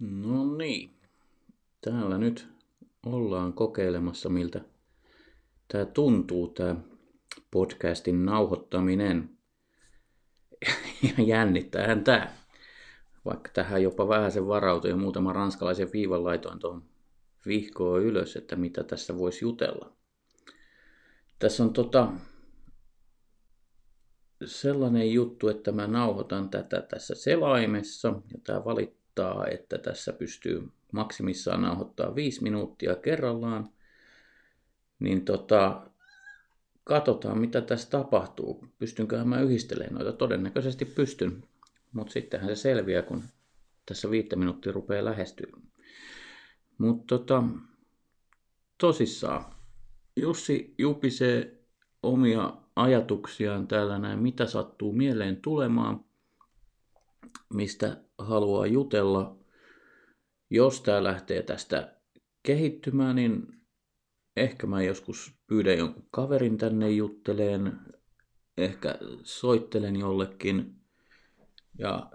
No niin, täällä nyt ollaan kokeilemassa, miltä tämä tuntuu, tämä podcastin nauhoittaminen. Ja jännittäähän tämä. Vaikka tähän jopa vähän sen varautui ja muutama ranskalaisen viivan laitoin tuohon vihkoon ylös, että mitä tässä voisi jutella. Tässä on tota, sellainen juttu, että mä nauhoitan tätä tässä selaimessa ja tämä valittaa odottaa, että tässä pystyy maksimissaan nauhoittaa 5 minuuttia kerrallaan, niin tota, katsotaan mitä tässä tapahtuu. Pystynköhän mä yhdistelemään noita? Todennäköisesti pystyn, mutta sittenhän se selviää, kun tässä viittä minuuttia rupeaa lähestyä. Mutta tota, tosissaan, Jussi jupisee omia ajatuksiaan täällä näin, mitä sattuu mieleen tulemaan, mistä haluaa jutella. Jos tämä lähtee tästä kehittymään, niin ehkä mä joskus pyydän jonkun kaverin tänne jutteleen, ehkä soittelen jollekin, ja,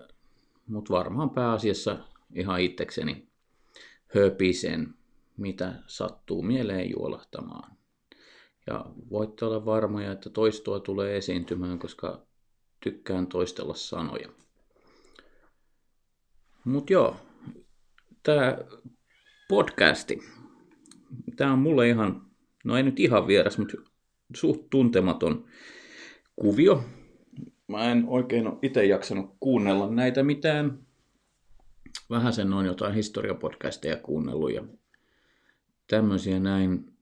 mutta varmaan pääasiassa ihan itsekseni höpisen, mitä sattuu mieleen juolahtamaan. Ja voitte olla varmoja, että toistoa tulee esiintymään, koska tykkään toistella sanoja. Mutta joo, tämä podcasti, tämä on mulle ihan, no ei nyt ihan vieras, mutta suht tuntematon kuvio. Mä en oikein ole itse jaksanut kuunnella näitä mitään. Vähän sen on jotain historiapodcasteja kuunnellut ja tämmöisiä näin.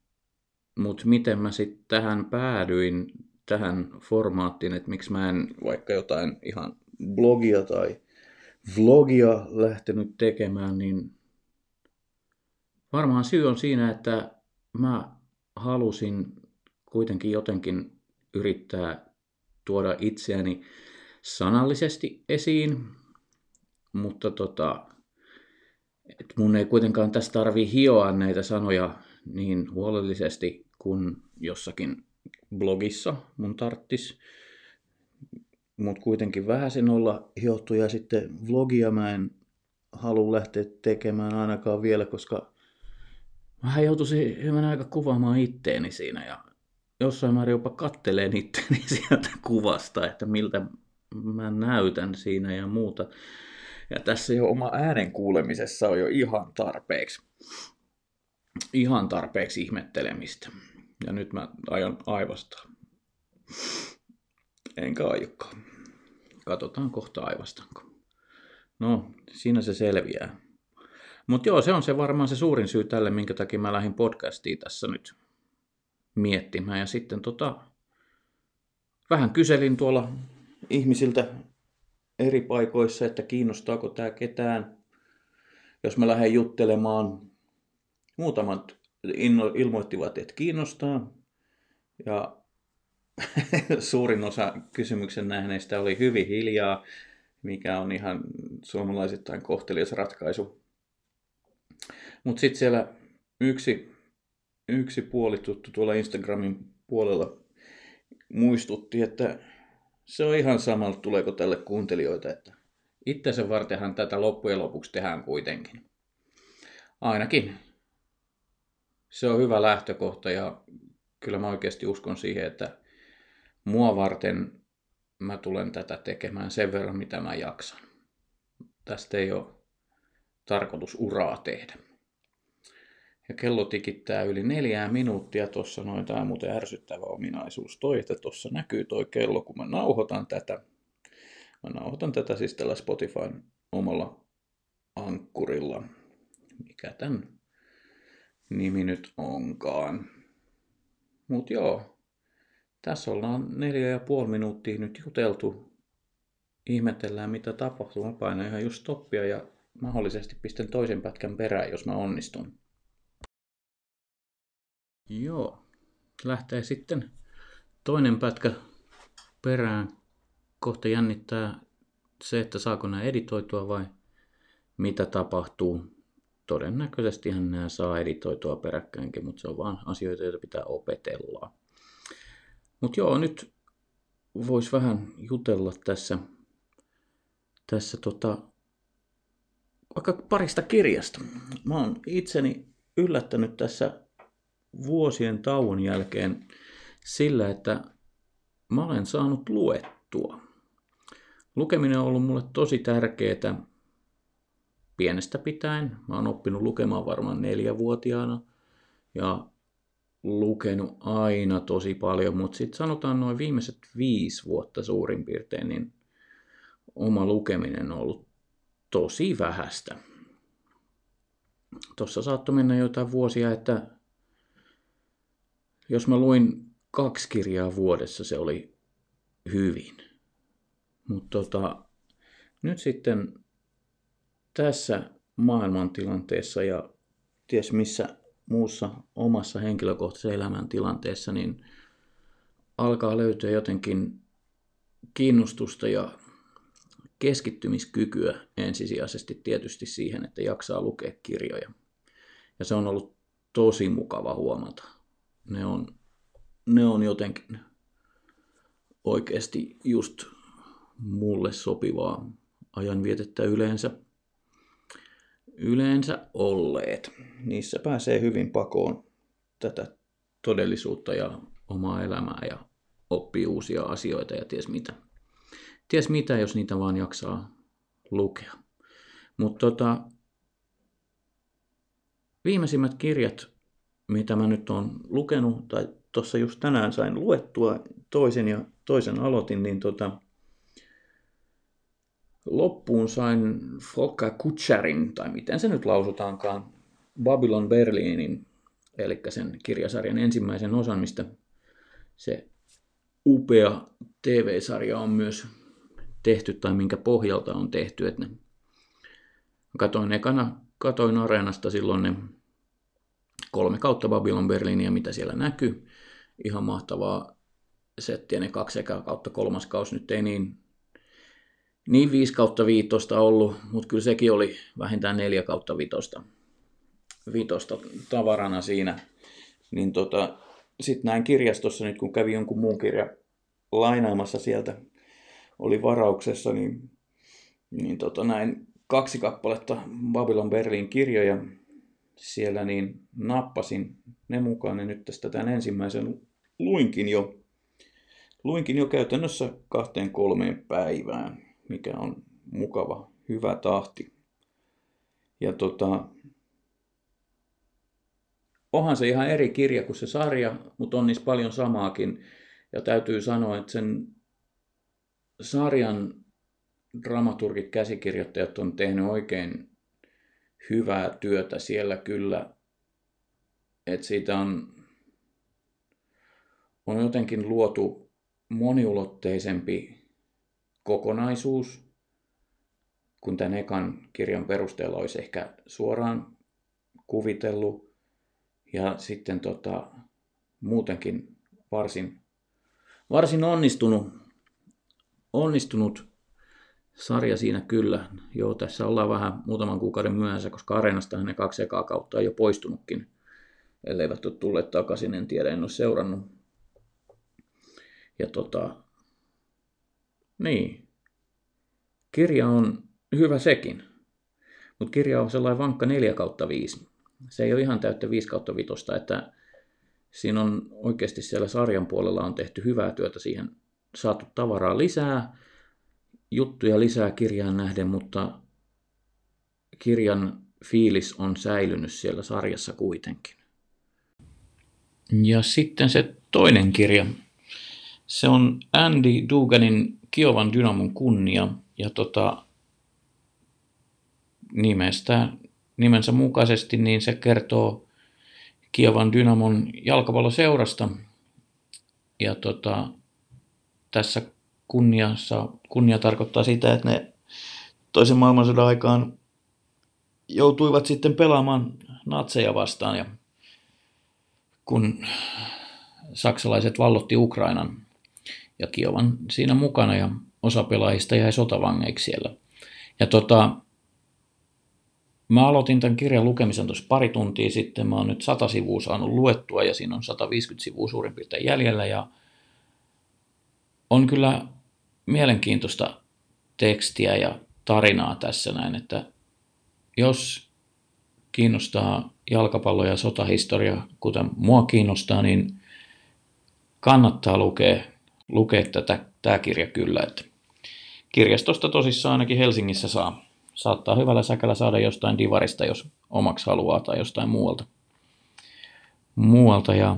Mutta miten mä sitten tähän päädyin, tähän formaattiin, että miksi mä en vaikka jotain ihan blogia tai vlogia lähtenyt tekemään, niin varmaan syy on siinä, että mä halusin kuitenkin jotenkin yrittää tuoda itseäni sanallisesti esiin, mutta tota, et mun ei kuitenkaan tässä tarvi hioa näitä sanoja niin huolellisesti kuin jossakin blogissa mun tarttis mutta kuitenkin vähän sen olla hiottu ja sitten vlogia mä en halua lähteä tekemään ainakaan vielä, koska mä joutuisin hyvän aika kuvaamaan itteeni siinä ja jossain määrin jopa katteleen itteeni sieltä kuvasta, että miltä mä näytän siinä ja muuta. Ja tässä jo oma äänen kuulemisessa on jo ihan tarpeeksi, ihan tarpeeksi ihmettelemistä. Ja nyt mä aion aivastaa. Enkä aiokaan. Katsotaan kohta aivastanko. No, siinä se selviää. Mutta joo, se on se varmaan se suurin syy tälle, minkä takia mä lähdin podcastiin tässä nyt miettimään. Ja sitten tota, vähän kyselin tuolla ihmisiltä eri paikoissa, että kiinnostaako tämä ketään. Jos mä lähden juttelemaan, muutamat ilmoittivat, että kiinnostaa. Ja suurin osa kysymyksen nähneistä oli hyvin hiljaa, mikä on ihan suomalaisittain kohtelias ratkaisu. Mutta sitten siellä yksi, yksi puoli tuttu tuolla Instagramin puolella muistutti, että se on ihan sama, tuleeko tälle kuuntelijoita, että itsensä vartenhan tätä loppujen lopuksi tehdään kuitenkin. Ainakin se on hyvä lähtökohta ja kyllä mä oikeasti uskon siihen, että mua varten mä tulen tätä tekemään sen verran, mitä mä jaksan. Tästä ei ole tarkoitus uraa tehdä. Ja kello tikittää yli neljää minuuttia tuossa noin. Tämä on muuten ärsyttävä ominaisuus toi, että tuossa näkyy toi kello, kun mä nauhoitan tätä. Mä nauhoitan tätä siis tällä Spotifyn omalla ankkurilla. Mikä tämän nimi nyt onkaan. Mut joo, tässä ollaan neljä ja puoli minuuttia nyt juteltu. Ihmetellään mitä tapahtuu. Mä painan ihan just stoppia ja mahdollisesti pistän toisen pätkän perään, jos mä onnistun. Joo, lähtee sitten toinen pätkä perään. Kohta jännittää se, että saako nämä editoitua vai mitä tapahtuu. Todennäköisesti nämä saa editoitua peräkkäinkin, mutta se on vaan asioita, joita pitää opetella. Mutta joo, nyt voisi vähän jutella tässä, tässä tota, vaikka parista kirjasta. Mä oon itseni yllättänyt tässä vuosien tauon jälkeen sillä, että mä olen saanut luettua. Lukeminen on ollut mulle tosi tärkeää pienestä pitäen. Mä oon oppinut lukemaan varmaan neljävuotiaana ja lukenut aina tosi paljon, mutta sitten sanotaan noin viimeiset viisi vuotta suurin piirtein, niin oma lukeminen on ollut tosi vähäistä. Tuossa saattoi mennä jotain vuosia, että jos mä luin kaksi kirjaa vuodessa, se oli hyvin. Mutta tota, nyt sitten tässä maailmantilanteessa ja ties missä muussa omassa henkilökohtaisessa elämäntilanteessa, niin alkaa löytyä jotenkin kiinnostusta ja keskittymiskykyä ensisijaisesti tietysti siihen, että jaksaa lukea kirjoja. Ja se on ollut tosi mukava huomata. Ne on, ne on jotenkin oikeasti just mulle sopivaa ajanvietettä yleensä, yleensä olleet. Niissä pääsee hyvin pakoon tätä todellisuutta ja omaa elämää ja oppii uusia asioita ja ties mitä ties mitä, jos niitä vaan jaksaa lukea. Mutta tota, viimeisimmät kirjat, mitä mä nyt oon lukenut, tai tuossa just tänään sain luettua toisen ja toisen aloitin, niin tota, loppuun sain Fokka Kutscherin, tai miten se nyt lausutaankaan, Babylon Berliinin, eli sen kirjasarjan ensimmäisen osan, mistä se upea TV-sarja on myös tehty tai minkä pohjalta on tehty. Että ne, katoin ekana, katoin Areenasta silloin ne kolme kautta Babylon Berliiniä, mitä siellä näkyy. Ihan mahtavaa settiä, ne kaksi kautta kolmas kaus nyt ei niin, niin viisi kautta viitosta ollut, mutta kyllä sekin oli vähintään neljä kautta viitosta, viitosta tavarana siinä. Niin tota, sitten näin kirjastossa nyt, kun kävi jonkun muun kirja lainaamassa sieltä oli varauksessa, niin, niin tota näin kaksi kappaletta Babylon Berlin kirjoja siellä, niin nappasin ne mukaan ja nyt tästä tämän ensimmäisen luinkin jo, luinkin jo käytännössä kahteen kolmeen päivään, mikä on mukava, hyvä tahti. Ja tota, onhan se ihan eri kirja kuin se sarja, mutta on niissä paljon samaakin. Ja täytyy sanoa, että sen sarjan dramaturgit, käsikirjoittajat on tehnyt oikein hyvää työtä siellä kyllä, että siitä on, on jotenkin luotu moniulotteisempi kokonaisuus, kun tämän ekan kirjan perusteella olisi ehkä suoraan kuvitellut. Ja sitten tota, muutenkin varsin, varsin onnistunut onnistunut sarja siinä kyllä. Joo, tässä ollaan vähän muutaman kuukauden myöhässä, koska Areenasta ne kaksi ekaa kautta on jo poistunutkin. Elleivät ole tulleet takaisin, en tiedä, en ole seurannut. Ja tota, niin. Kirja on hyvä sekin. Mutta kirja on sellainen vankka 4 kautta 5. Se ei ole ihan täyttä 5 kautta 5, että siinä on oikeasti siellä sarjan puolella on tehty hyvää työtä siihen saatu tavaraa lisää, juttuja lisää kirjaan nähden, mutta kirjan fiilis on säilynyt siellä sarjassa kuitenkin. Ja sitten se toinen kirja. Se on Andy Duganin Kiovan Dynamon kunnia. Ja tota, nimestä, nimensä mukaisesti niin se kertoo Kiovan Dynamon jalkapalloseurasta. Ja tota, tässä kunniassa, kunnia tarkoittaa sitä, että ne toisen maailmansodan aikaan joutuivat sitten pelaamaan natseja vastaan ja kun saksalaiset vallotti Ukrainan ja Kiovan siinä mukana ja osa pelaajista jäi sotavangeiksi siellä. Ja tota, mä aloitin tämän kirjan lukemisen tuossa pari tuntia sitten. Mä oon nyt 100 sivua saanut luettua ja siinä on 150 sivua suurin piirtein jäljellä ja on kyllä mielenkiintoista tekstiä ja tarinaa tässä näin, että jos kiinnostaa jalkapallo ja sotahistoria, kuten mua kiinnostaa, niin kannattaa lukea, lukea tätä, tämä kirja kyllä. Että kirjastosta tosissaan ainakin Helsingissä saa. Saattaa hyvällä säkällä saada jostain divarista, jos omaksi haluaa, tai jostain muualta. muualta ja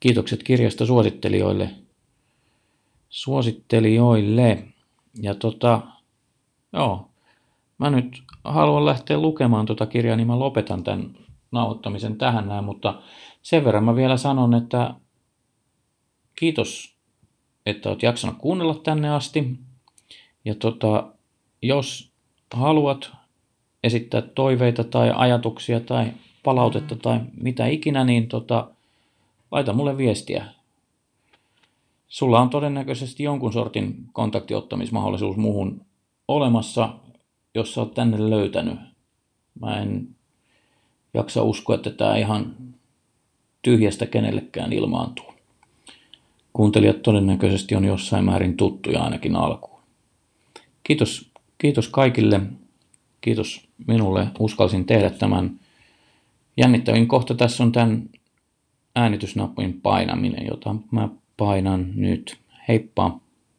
kiitokset kirjasta suosittelijoille. Suosittelijoille. Ja tota, joo, mä nyt haluan lähteä lukemaan tuota kirjaa, niin mä lopetan tämän nauhoittamisen tähän näin, mutta sen verran mä vielä sanon, että kiitos, että oot jaksanut kuunnella tänne asti. Ja tota, jos haluat esittää toiveita tai ajatuksia tai palautetta tai mitä ikinä, niin tota, laita mulle viestiä. Sulla on todennäköisesti jonkun sortin kontaktiottamismahdollisuus muuhun olemassa, jos sä oot tänne löytänyt. Mä en jaksa uskoa, että tämä ihan tyhjästä kenellekään ilmaantuu. Kuuntelijat todennäköisesti on jossain määrin tuttuja ainakin alkuun. Kiitos, kiitos kaikille. Kiitos minulle. Uskalsin tehdä tämän. Jännittävin kohta tässä on tämän äänitysnappin painaminen, jota mä painan nyt. Heippa!